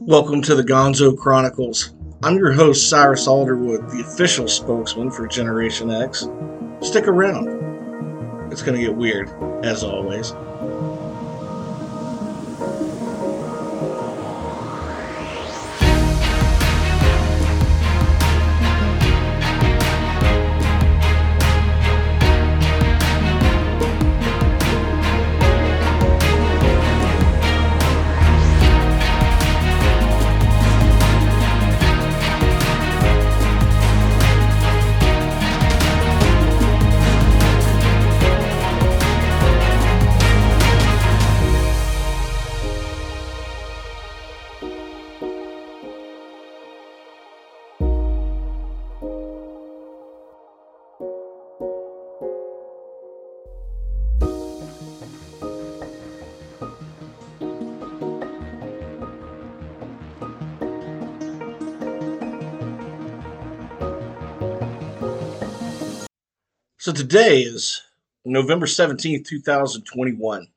Welcome to the Gonzo Chronicles. I'm your host, Cyrus Alderwood, the official spokesman for Generation X. Stick around. It's going to get weird, as always. So today is November 17th, 2021.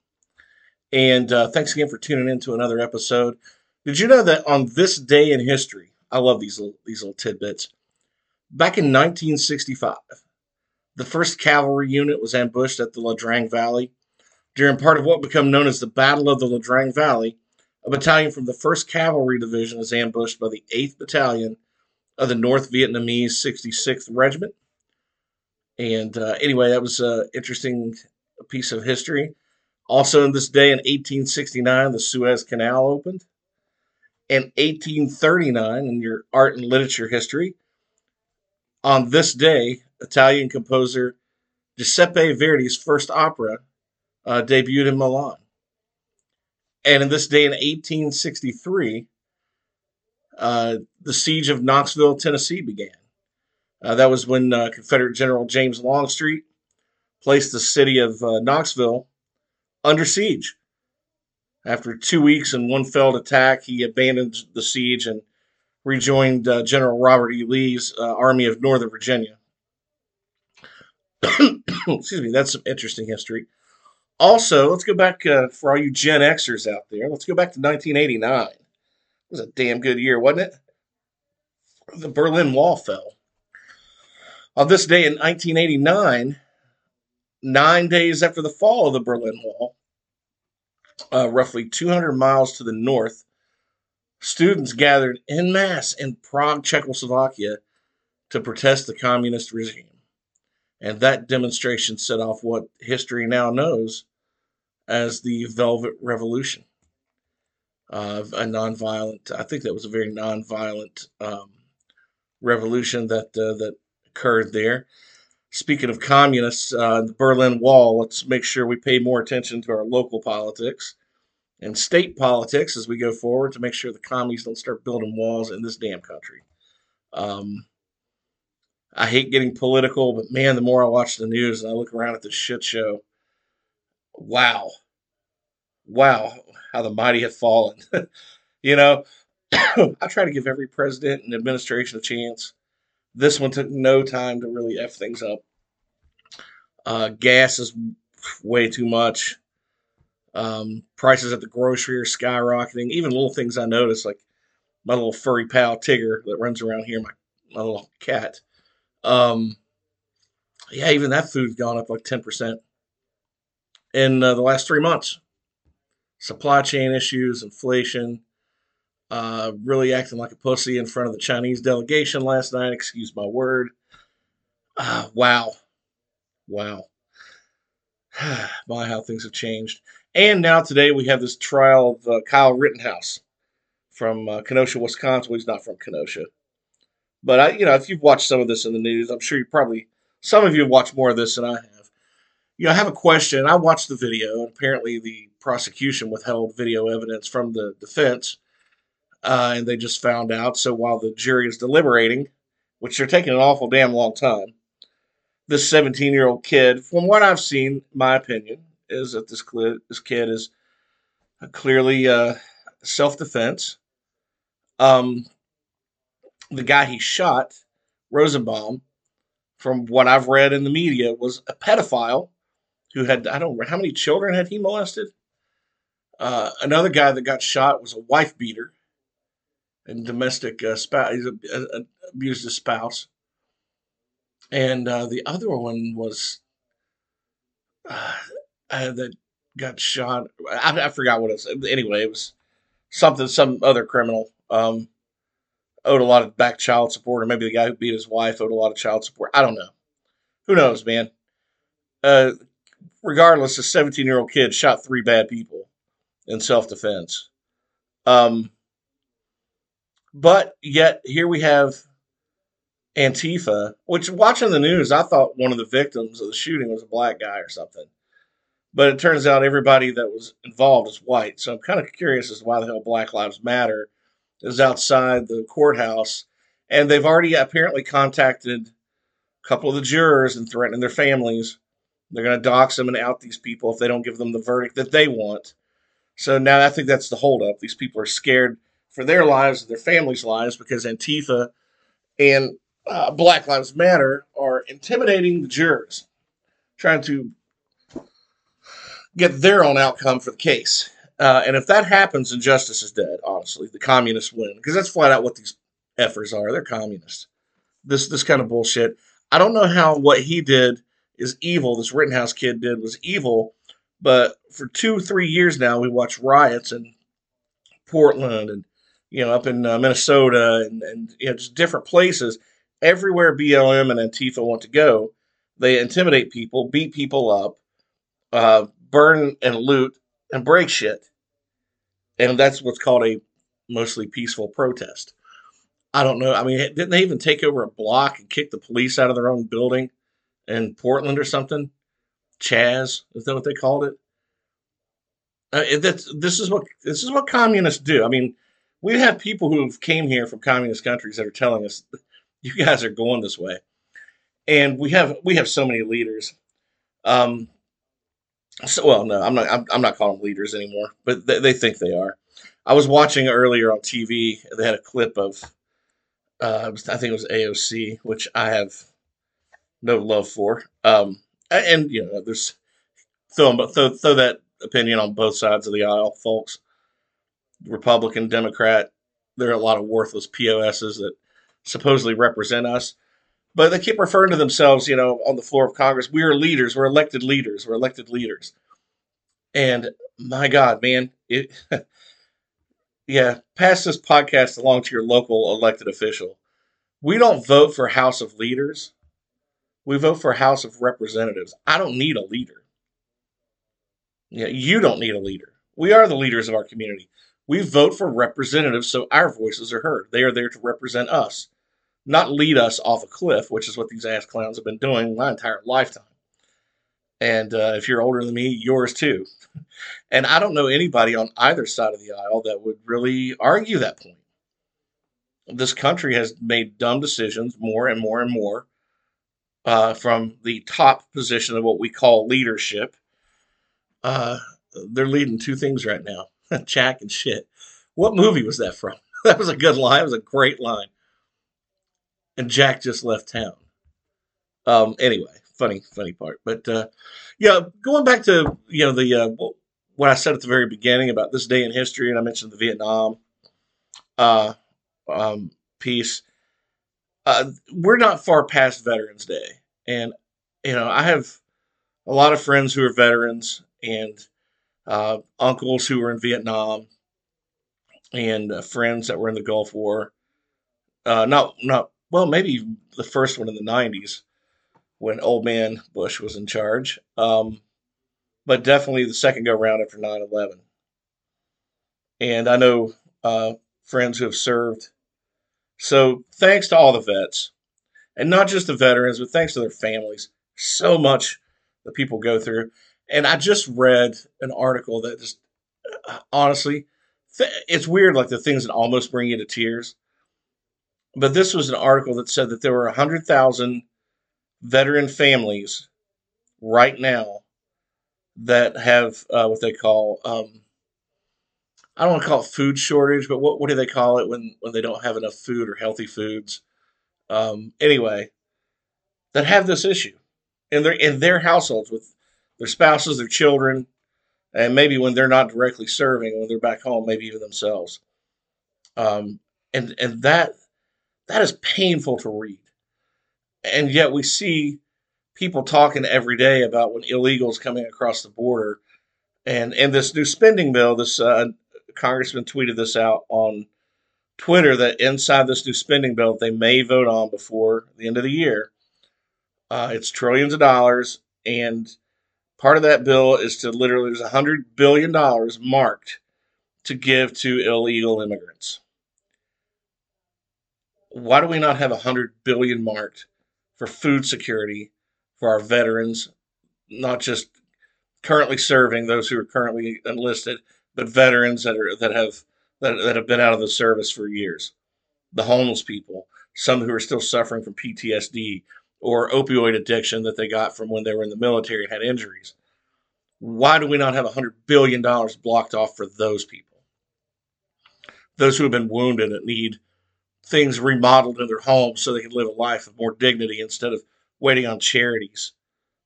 And uh, thanks again for tuning in to another episode. Did you know that on this day in history, I love these little, these little tidbits. Back in 1965, the 1st Cavalry Unit was ambushed at the Ia Drang Valley. During part of what became known as the Battle of the Ia Drang Valley, a battalion from the 1st Cavalry Division is ambushed by the 8th Battalion of the North Vietnamese 66th Regiment and uh, anyway, that was an interesting piece of history. Also, in this day in 1869, the Suez Canal opened. In 1839, in your art and literature history, on this day, Italian composer Giuseppe Verdi's first opera uh, debuted in Milan. And in this day in 1863, uh, the siege of Knoxville, Tennessee began. Uh, that was when uh, Confederate General James Longstreet placed the city of uh, Knoxville under siege. After two weeks and one failed attack, he abandoned the siege and rejoined uh, General Robert E. Lee's uh, Army of Northern Virginia. Excuse me, that's some interesting history. Also, let's go back uh, for all you Gen Xers out there. Let's go back to 1989. It was a damn good year, wasn't it? The Berlin Wall fell. On this day in 1989, nine days after the fall of the Berlin Wall, uh, roughly 200 miles to the north, students gathered en masse in Prague, Czechoslovakia, to protest the communist regime. And that demonstration set off what history now knows as the Velvet Revolution. Uh, a nonviolent, I think that was a very nonviolent um, revolution that uh, that occurred there. Speaking of communists, uh, the Berlin Wall, let's make sure we pay more attention to our local politics and state politics as we go forward to make sure the commies don't start building walls in this damn country. Um, I hate getting political, but man, the more I watch the news and I look around at this shit show, wow, wow, how the mighty have fallen. you know, I try to give every president and administration a chance. This one took no time to really f things up. Uh, gas is way too much. Um, prices at the grocery are skyrocketing. Even little things I notice, like my little furry pal Tigger that runs around here, my, my little cat. Um, yeah, even that food's gone up like 10% in uh, the last three months. Supply chain issues, inflation, uh, really acting like a pussy in front of the Chinese delegation last night. Excuse my word. Uh, wow. Wow. my, how things have changed. And now today we have this trial of uh, Kyle Rittenhouse from uh, Kenosha, Wisconsin. Well, he's not from Kenosha. But, I, you know, if you've watched some of this in the news, I'm sure you probably, some of you have watched more of this than I have. You know, I have a question. I watched the video, and apparently the prosecution withheld video evidence from the defense uh, and they just found out. So while the jury is deliberating, which they're taking an awful damn long time, this 17 year old kid, from what I've seen, my opinion is that this kid, this kid is clearly uh, self defense. Um, the guy he shot, Rosenbaum, from what I've read in the media, was a pedophile who had I don't know how many children had he molested. Uh, another guy that got shot was a wife beater and domestic uh, spouse. He's a, a, abused his spouse, and uh, the other one was uh, uh, that got shot. I, I forgot what it was. Anyway, it was something, some other criminal. Um, owed a lot of back child support, or maybe the guy who beat his wife owed a lot of child support. I don't know. Who knows, man? Uh, regardless, a 17 year old kid shot three bad people in self defense. Um, but yet, here we have Antifa, which watching the news, I thought one of the victims of the shooting was a black guy or something. But it turns out everybody that was involved is white. So I'm kind of curious as to why the hell Black Lives Matter is outside the courthouse. And they've already apparently contacted a couple of the jurors and threatening their families. They're going to dox them and out these people if they don't give them the verdict that they want. So now I think that's the holdup. These people are scared for their lives their families' lives because Antifa and uh, Black Lives Matter are intimidating the jurors, trying to get their own outcome for the case. Uh, and if that happens, then justice is dead. Honestly, the communists win because that's flat out what these effers are. They're communists. This this kind of bullshit. I don't know how what he did is evil. This Rittenhouse kid did was evil, but for two three years now, we watch riots in Portland and you know up in uh, Minnesota and and you know just different places. Everywhere BLM and Antifa want to go, they intimidate people, beat people up, uh, burn and loot and break shit. And that's what's called a mostly peaceful protest. I don't know. I mean, didn't they even take over a block and kick the police out of their own building in Portland or something? Chaz, is that what they called it? Uh, that's, this is what this is what communists do. I mean, we have people who have came here from communist countries that are telling us, "You guys are going this way," and we have we have so many leaders. Um, so, well, no, I'm not. I'm, I'm not calling them leaders anymore, but they, they, think they are. I was watching earlier on TV. They had a clip of, uh, I think it was AOC, which I have no love for. Um, and you know, there's throw, throw throw that opinion on both sides of the aisle, folks. Republican, Democrat. There are a lot of worthless POSs that supposedly represent us but they keep referring to themselves, you know, on the floor of Congress. We are leaders. We're elected leaders. We're elected leaders. And my God, man, it, yeah, pass this podcast along to your local elected official. We don't vote for House of Leaders. We vote for House of Representatives. I don't need a leader. Yeah, you don't need a leader. We are the leaders of our community. We vote for representatives so our voices are heard. They are there to represent us not lead us off a cliff, which is what these ass clowns have been doing my entire lifetime. And uh, if you're older than me, yours too. and I don't know anybody on either side of the aisle that would really argue that point. This country has made dumb decisions more and more and more uh, from the top position of what we call leadership. Uh, they're leading two things right now Jack and shit. What movie was that from? that was a good line. It was a great line and Jack just left town. Um, anyway, funny, funny part. But uh, yeah, going back to you know the uh, what I said at the very beginning about this day in history, and I mentioned the Vietnam uh, um, piece. Uh, we're not far past Veterans Day, and you know I have a lot of friends who are veterans and uh, uncles who were in Vietnam, and uh, friends that were in the Gulf War. Uh, not not well, maybe the first one in the 90s when old man Bush was in charge. Um, but definitely the second go round after 9 11. And I know uh, friends who have served. So thanks to all the vets, and not just the veterans, but thanks to their families. So much that people go through. And I just read an article that just honestly, it's weird, like the things that almost bring you to tears but this was an article that said that there were 100,000 veteran families right now that have uh, what they call um, I don't want to call it food shortage, but what what do they call it when when they don't have enough food or healthy foods? Um, anyway, that have this issue in their in their households with their spouses, their children, and maybe when they're not directly serving, when they're back home, maybe even themselves. Um, and and that that is painful to read. And yet we see people talking every day about when illegals coming across the border, and and this new spending bill. This uh, congressman tweeted this out on Twitter that inside this new spending bill they may vote on before the end of the year. Uh, it's trillions of dollars, and part of that bill is to literally there's a hundred billion dollars marked to give to illegal immigrants. Why do we not have a hundred billion marked for food security for our veterans, not just currently serving those who are currently enlisted, but veterans that are that have that, that have been out of the service for years, the homeless people, some who are still suffering from PTSD or opioid addiction that they got from when they were in the military and had injuries. Why do we not have $100 billion blocked off for those people? Those who have been wounded and need things remodeled in their homes so they can live a life of more dignity instead of waiting on charities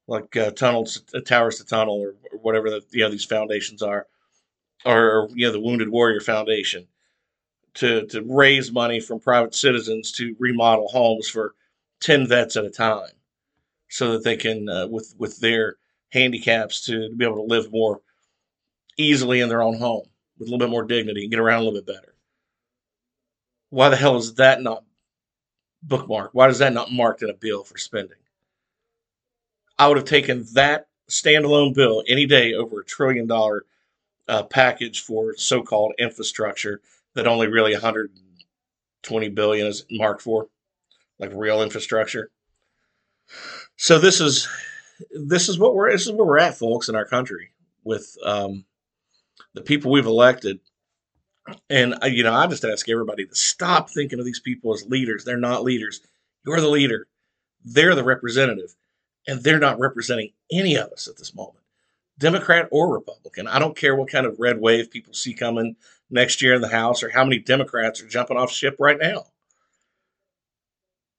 like uh, tunnels, uh, towers to tunnel, or, or whatever the, you know these foundations are or you know the Wounded Warrior Foundation to to raise money from private citizens to remodel homes for ten vets at a time, so that they can uh, with with their handicaps to, be able to live more easily in their own home with a little bit more dignity and get around a little bit better. Why the hell is that not bookmarked? Why is that not marked in a bill for spending? I would have taken that standalone bill any day over a trillion dollar uh, package for so-called infrastructure that only really 120 billion is marked for, like real infrastructure. So this is this is what we're this is where we're at, folks, in our country with um, the people we've elected. And uh, you know, I just ask everybody to stop thinking of these people as leaders. They're not leaders. You're the leader. They're the representative, and they're not representing any of us at this moment. Democrat or Republican. I don't care what kind of red wave people see coming next year in the House or how many Democrats are jumping off ship right now.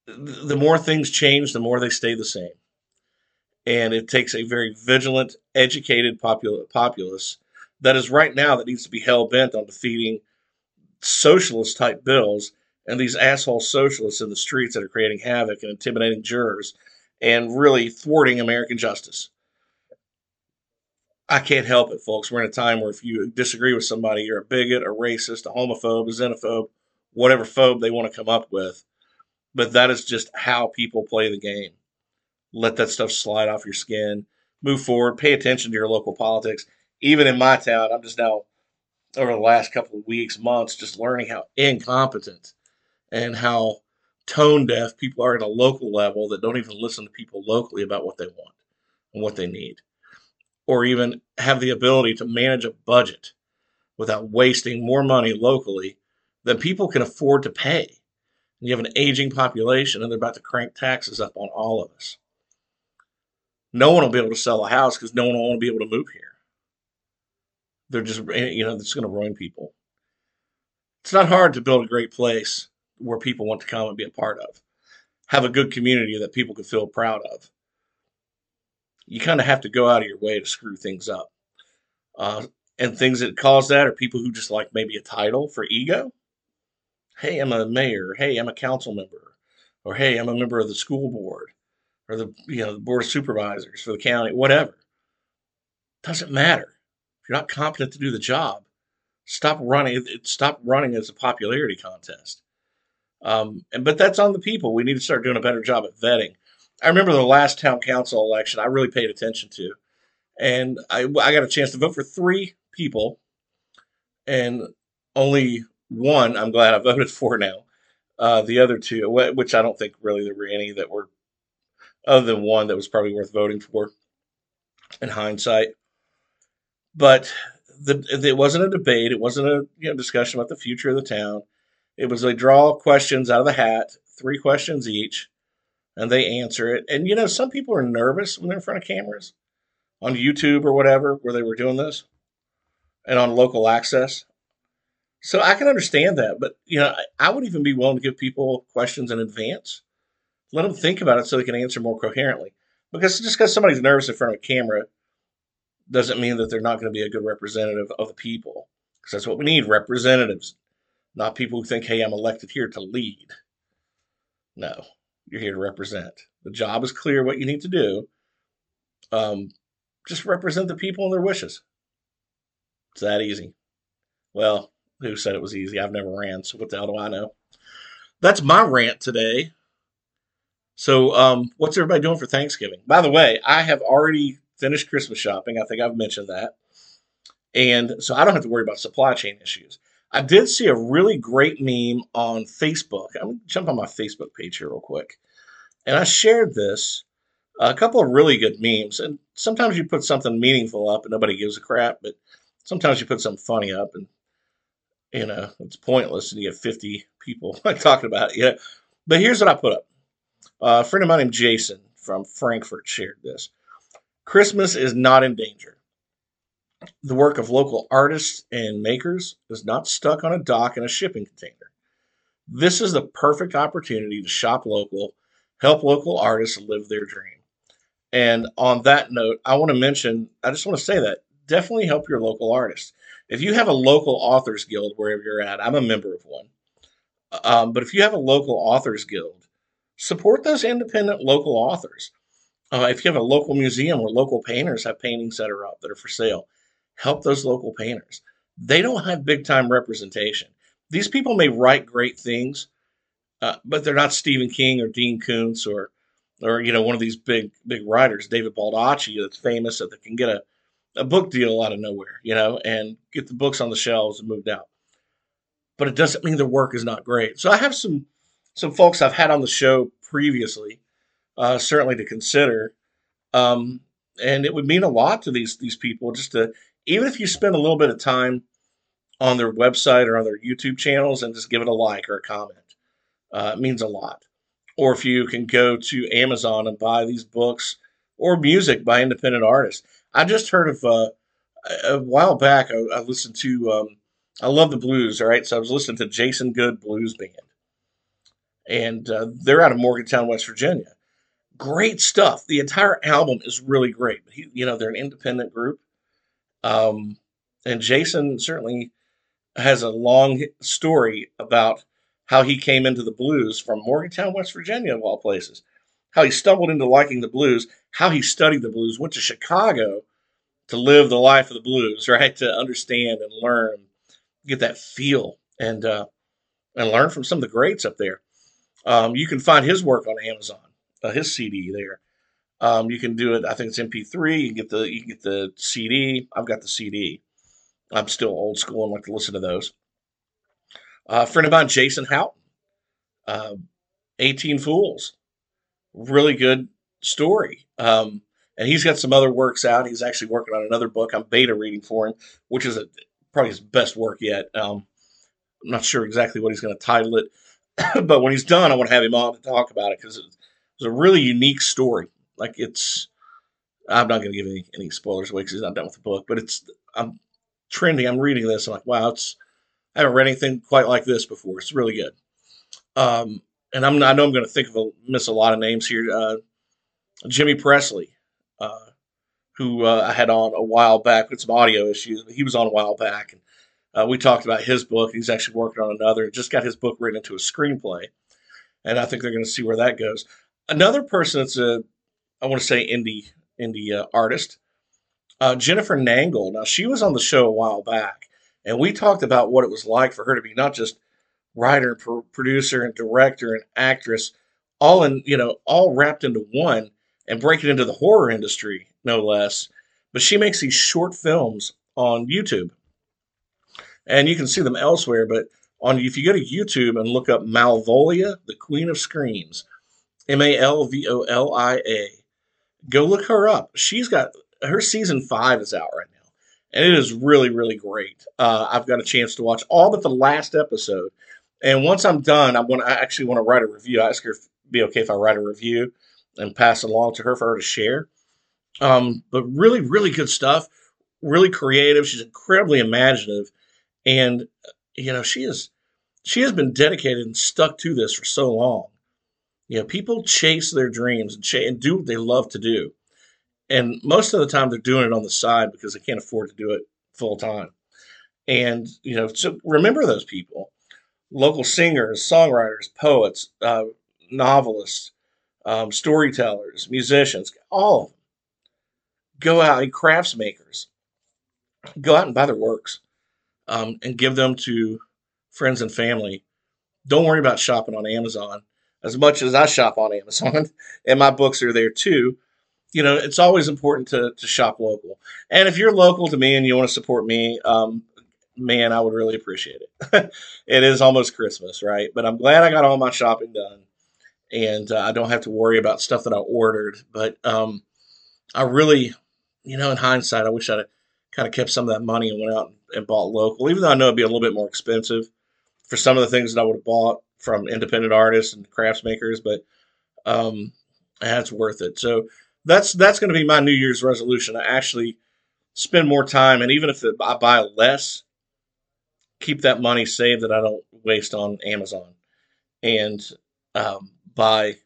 The more things change, the more they stay the same. And it takes a very vigilant, educated popul- populace that is right now that needs to be hell bent on defeating socialist type bills and these asshole socialists in the streets that are creating havoc and intimidating jurors and really thwarting American justice. I can't help it, folks. We're in a time where if you disagree with somebody, you're a bigot, a racist, a homophobe, a xenophobe, whatever phobe they want to come up with. But that is just how people play the game. Let that stuff slide off your skin. Move forward. Pay attention to your local politics. Even in my town, I'm just now, over the last couple of weeks, months, just learning how incompetent and how tone deaf people are at a local level that don't even listen to people locally about what they want and what they need or even have the ability to manage a budget without wasting more money locally than people can afford to pay. You have an aging population and they're about to crank taxes up on all of us. No one will be able to sell a house because no one will want to be able to move here. They're just, you know, it's going to ruin people. It's not hard to build a great place where people want to come and be a part of. Have a good community that people can feel proud of you kind of have to go out of your way to screw things up. Uh, and things that cause that are people who just like maybe a title for ego. Hey, I'm a mayor. Hey, I'm a council member. Or hey, I'm a member of the school board or the you know the board of supervisors for the county, whatever. Doesn't matter. If you're not competent to do the job, stop running. Stop running as a popularity contest. Um, and but that's on the people. We need to start doing a better job at vetting I remember the last town council election I really paid attention to. And I, I got a chance to vote for three people, and only one I'm glad I voted for now. Uh, the other two, which I don't think really there were any that were, other than one that was probably worth voting for in hindsight. But the, it wasn't a debate. It wasn't a you know, discussion about the future of the town. It was a draw questions out of the hat, three questions each and they answer it. And you know, some people are nervous when they're in front of cameras on YouTube or whatever, where they were doing this, and on local access. So I can understand that, but you know, I would even be willing to give people questions in advance, let them think about it so they can answer more coherently. Because just because somebody's nervous in front of a camera doesn't mean that they're not going to be a good representative of the people. Because that's what we need: representatives, not people who think, hey, I'm elected here to lead. No, you're here to represent. The job is clear what you need to do. Um, just represent the people and their wishes. It's that easy. Well, who said it was easy? I've never ran, so what the hell do I know? That's my rant today. So, um, what's everybody doing for Thanksgiving? By the way, I have already finished Christmas shopping. I think I've mentioned that. And so I don't have to worry about supply chain issues. I did see a really great meme on Facebook. I'm going to jump on my Facebook page here real quick. And I shared this, a couple of really good memes. And sometimes you put something meaningful up and nobody gives a crap, but sometimes you put something funny up and, you know, it's pointless and you have 50 people talking about it. Yeah. But here's what I put up. Uh, a friend of mine named Jason from Frankfurt shared this. Christmas is not in danger. The work of local artists and makers is not stuck on a dock in a shipping container. This is the perfect opportunity to shop local, help local artists live their dream. And on that note, I want to mention, I just want to say that definitely help your local artists. If you have a local authors guild wherever you're at, I'm a member of one. Um, but if you have a local authors guild, support those independent local authors. Uh, if you have a local museum where local painters have paintings that are up that are for sale, help those local painters. They don't have big time representation. These people may write great things, uh, but they're not Stephen King or Dean Koontz or, or you know, one of these big big writers, David Baldacci, that's famous that can get a, a book deal out of nowhere, you know, and get the books on the shelves and moved out. But it doesn't mean their work is not great. So I have some some folks I've had on the show previously, uh, certainly to consider. Um, and it would mean a lot to these these people just to even if you spend a little bit of time on their website or on their YouTube channels and just give it a like or a comment, uh, it means a lot. Or if you can go to Amazon and buy these books or music by independent artists. I just heard of uh, a while back. I, I listened to. Um, I love the blues. All right, so I was listening to Jason Good Blues Band, and uh, they're out of Morgantown, West Virginia. Great stuff. The entire album is really great. He, you know, they're an independent group, um, and Jason certainly has a long story about how he came into the blues from Morgantown, West Virginia, of all places. How he stumbled into liking the blues, how he studied the blues, went to Chicago to live the life of the blues, right? To understand and learn, get that feel, and uh, and learn from some of the greats up there. Um, you can find his work on Amazon, uh, his CD there. Um, you can do it. I think it's MP3. You get the you get the CD. I've got the CD. I'm still old school and like to listen to those. Uh, a friend of mine, Jason Houghton, uh, 18 Fools, really good story. Um, and he's got some other works out. He's actually working on another book. I'm beta reading for him, which is a, probably his best work yet. Um, I'm not sure exactly what he's going to title it, but when he's done, I want to have him on to talk about it because it's, it's a really unique story. Like it's, I'm not going to give any, any spoilers away because he's not done with the book, but it's, I'm trending. I'm reading this. I'm like, wow, it's, I haven't read anything quite like this before. It's really good. Um, and I'm, I know I'm going to think of a, miss a lot of names here. Uh, Jimmy Presley, uh, who uh, I had on a while back with some audio issues. He was on a while back, and uh, we talked about his book. He's actually working on another. And just got his book written into a screenplay, and I think they're going to see where that goes. Another person that's a, I want to say indie indie uh, artist, uh, Jennifer Nangle. Now she was on the show a while back, and we talked about what it was like for her to be not just writer, pro- producer, and director and actress, all in you know all wrapped into one and break it into the horror industry, no less. But she makes these short films on YouTube. And you can see them elsewhere, but on if you go to YouTube and look up Malvolia, the Queen of Screams, M A L V O L I A, go look her up. She's got her season five is out right now, and it is really really great. Uh, I've got a chance to watch all but the last episode, and once I'm done, I'm to I actually want to write a review. I ask her if it'd be okay if I write a review and pass along to her for her to share. Um, but really, really good stuff. Really creative. She's incredibly imaginative, and you know she is she has been dedicated and stuck to this for so long. You know, people chase their dreams and, ch- and do what they love to do, and most of the time they're doing it on the side because they can't afford to do it full time. And you know, so remember those people. local singers, songwriters, poets, uh, novelists, um, storytellers, musicians, all of them. Go out and crafts makers. Go out and buy their works um, and give them to friends and family. Don't worry about shopping on Amazon as much as I shop on Amazon, and my books are there too. You know, it's always important to, to shop local. And if you're local to me and you want to support me, um, man, I would really appreciate it. it is almost Christmas, right? But I'm glad I got all my shopping done and uh, I don't have to worry about stuff that I ordered. But um, I really, you know, in hindsight, I wish I'd kind of kept some of that money and went out and bought local, even though I know it'd be a little bit more expensive for some of the things that I would have bought from independent artists and crafts makers. But um, that's worth it. So that's that's going to be my New Year's resolution. I actually spend more time, and even if I buy less, keep that money saved that I don't waste on Amazon, and um, buy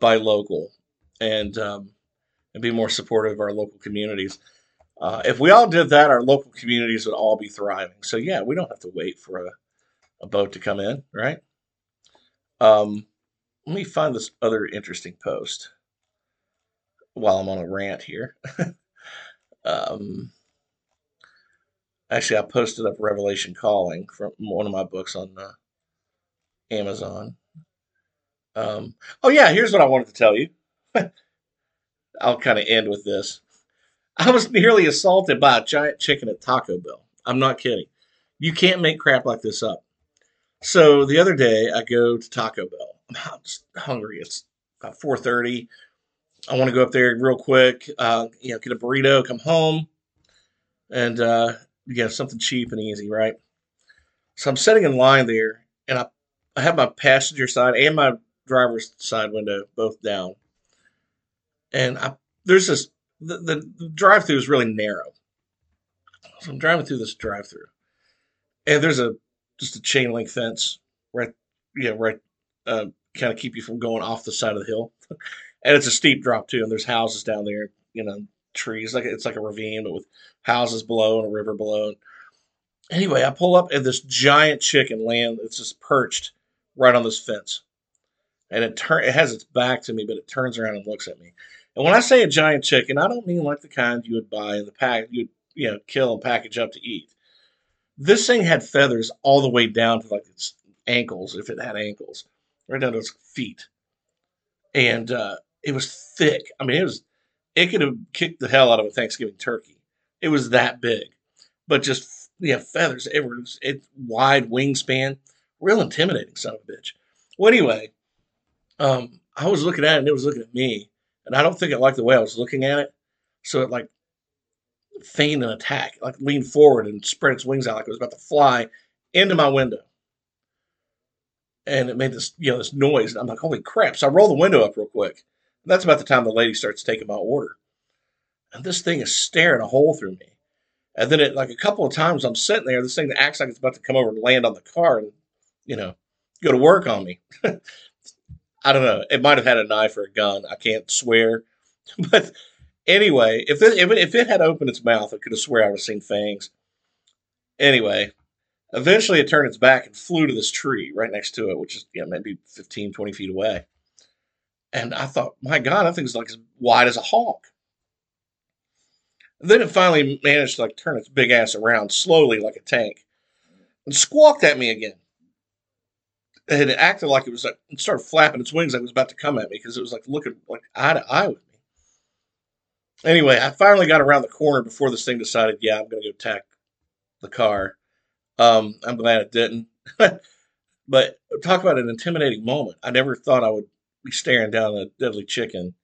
buy local, and um, and be more supportive of our local communities. Uh, if we all did that, our local communities would all be thriving. So yeah, we don't have to wait for a, a boat to come in, right? Um, let me find this other interesting post while I'm on a rant here. um, actually, I posted up Revelation Calling from one of my books on uh, Amazon. Um, oh yeah, here's what I wanted to tell you. I'll kind of end with this. I was nearly assaulted by a giant chicken at Taco Bell. I'm not kidding. You can't make crap like this up. So the other day, I go to Taco Bell. I'm just hungry. It's about 4:30. I want to go up there real quick. Uh, you know, get a burrito, come home, and uh, yeah, something cheap and easy, right? So I'm sitting in line there, and I I have my passenger side and my driver's side window both down, and I there's this the, the, drive through is really narrow. So I'm driving through this drive through, and there's a just a chain link fence right, yeah, right, uh, kind of keep you from going off the side of the hill, and it's a steep drop too. And there's houses down there, you know, trees like it's like a ravine, but with houses below and a river below. Anyway, I pull up and this giant chicken land that's just perched right on this fence, and it turn it has its back to me, but it turns around and looks at me. And when I say a giant chicken, I don't mean like the kind you would buy in the pack, you'd you know kill and package up to eat. This thing had feathers all the way down to like its ankles, if it had ankles, right down to its feet, and uh, it was thick. I mean, it was it could have kicked the hell out of a Thanksgiving turkey. It was that big, but just yeah, feathers. It was it wide wingspan, real intimidating son of a bitch. Well, anyway, um, I was looking at it and it was looking at me, and I don't think it liked the way I was looking at it. So it like feigned an attack, like leaned forward and spread its wings out like it was about to fly into my window. And it made this, you know, this noise. And I'm like, holy crap. So I roll the window up real quick. And that's about the time the lady starts taking my order. And this thing is staring a hole through me. And then it like a couple of times I'm sitting there, this thing that acts like it's about to come over and land on the car and, you know, go to work on me. I don't know. It might have had a knife or a gun. I can't swear. But anyway, if it, if it, had opened its mouth, I could have swear I would have seen fangs. Anyway, eventually it turned its back and flew to this tree right next to it, which is yeah, maybe 15, 20 feet away. And I thought, my God, that thing's like as wide as a hawk. And then it finally managed to like turn its big ass around slowly like a tank and squawked at me again and it acted like it was like it started flapping its wings like it was about to come at me because it was like looking like eye to eye with me. Anyway, I finally got around the corner before this thing decided, yeah, I'm going to go attack the car. Um, I'm glad it didn't. but talk about an intimidating moment. I never thought I would be staring down a deadly chicken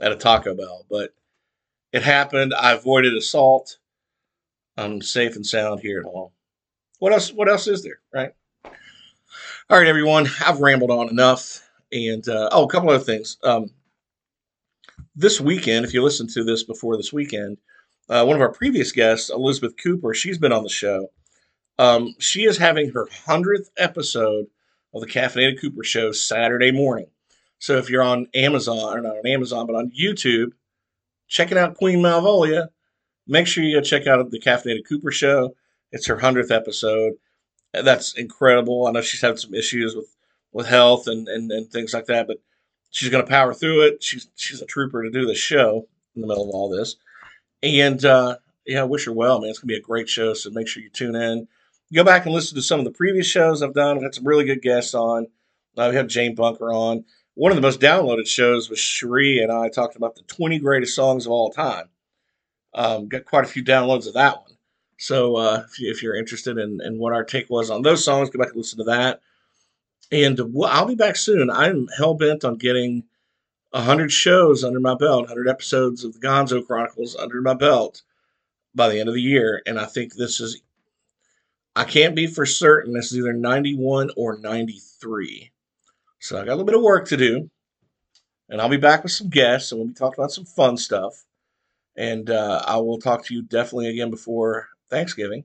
at a Taco Bell, but it happened. I avoided assault. I'm safe and sound here at home. What else? What else is there, right? All right, everyone. I've rambled on enough. And uh, oh, a couple other things. Um, this weekend, if you listen to this before this weekend, uh, one of our previous guests, Elizabeth Cooper, she's been on the show. Um, she is having her 100th episode of the Caffeinated Cooper Show Saturday morning. So if you're on Amazon, or not on Amazon, but on YouTube, checking out Queen Malvolia, make sure you go check out the Caffeinated Cooper Show. It's her 100th episode that's incredible. I know she's had some issues with with health and and, and things like that, but she's going to power through it. She's she's a trooper to do the show in the middle of all this, and uh, yeah, I wish her well, man. It's going to be a great show, so make sure you tune in. Go back and listen to some of the previous shows I've done. I've had some really good guests on. Uh, we have Jane Bunker on. One of the most downloaded shows was Cherie and I talked about the 20 greatest songs of all time. Um, got quite a few downloads of that one. So uh, if, you, you're interested in, in what our take was on those songs, go back and listen to that. And I'll be back soon. I'm hell bent on getting 100 shows under my belt, 100 episodes of the Gonzo Chronicles under my belt by the end of the year. And I think this is, I can't be for certain, this is either 91 or 93. So I got a little bit of work to do. And I'll be back with some guests and we'll be talking about some fun stuff. And uh, I will talk to you definitely again before Thanksgiving.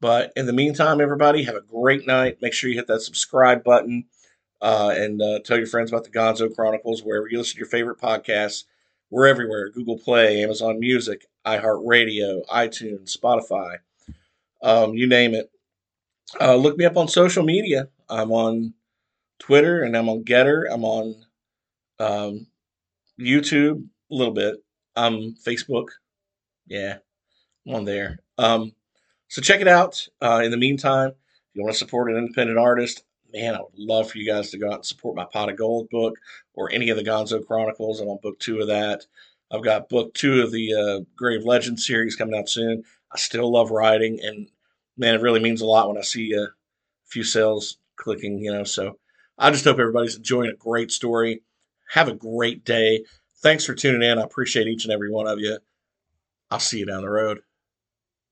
But in the meantime, everybody, have a great night. Make sure you hit that subscribe button uh, and uh, tell your friends about the Gonzo Chronicles wherever you listen to your favorite podcasts. We're everywhere Google Play, Amazon Music, iHeartRadio, iTunes, Spotify, um, you name it. Uh, look me up on social media. I'm on Twitter and I'm on Gettr. I'm on um, YouTube a little bit. I'm Facebook. Yeah, I'm on there. Um, so check it out. Uh, in the meantime, if you want to support an independent artist, man, I would love for you guys to go out and support my Pot of Gold book or any of the Gonzo Chronicles. I'm on book two of that. I've got book two of the uh, Grave Legend series coming out soon. I still love writing, and man, it really means a lot when I see a few sales clicking, you know. So I just hope everybody's enjoying a great story. Have a great day. Thanks for tuning in. I appreciate each and every one of you. I'll see you down the road.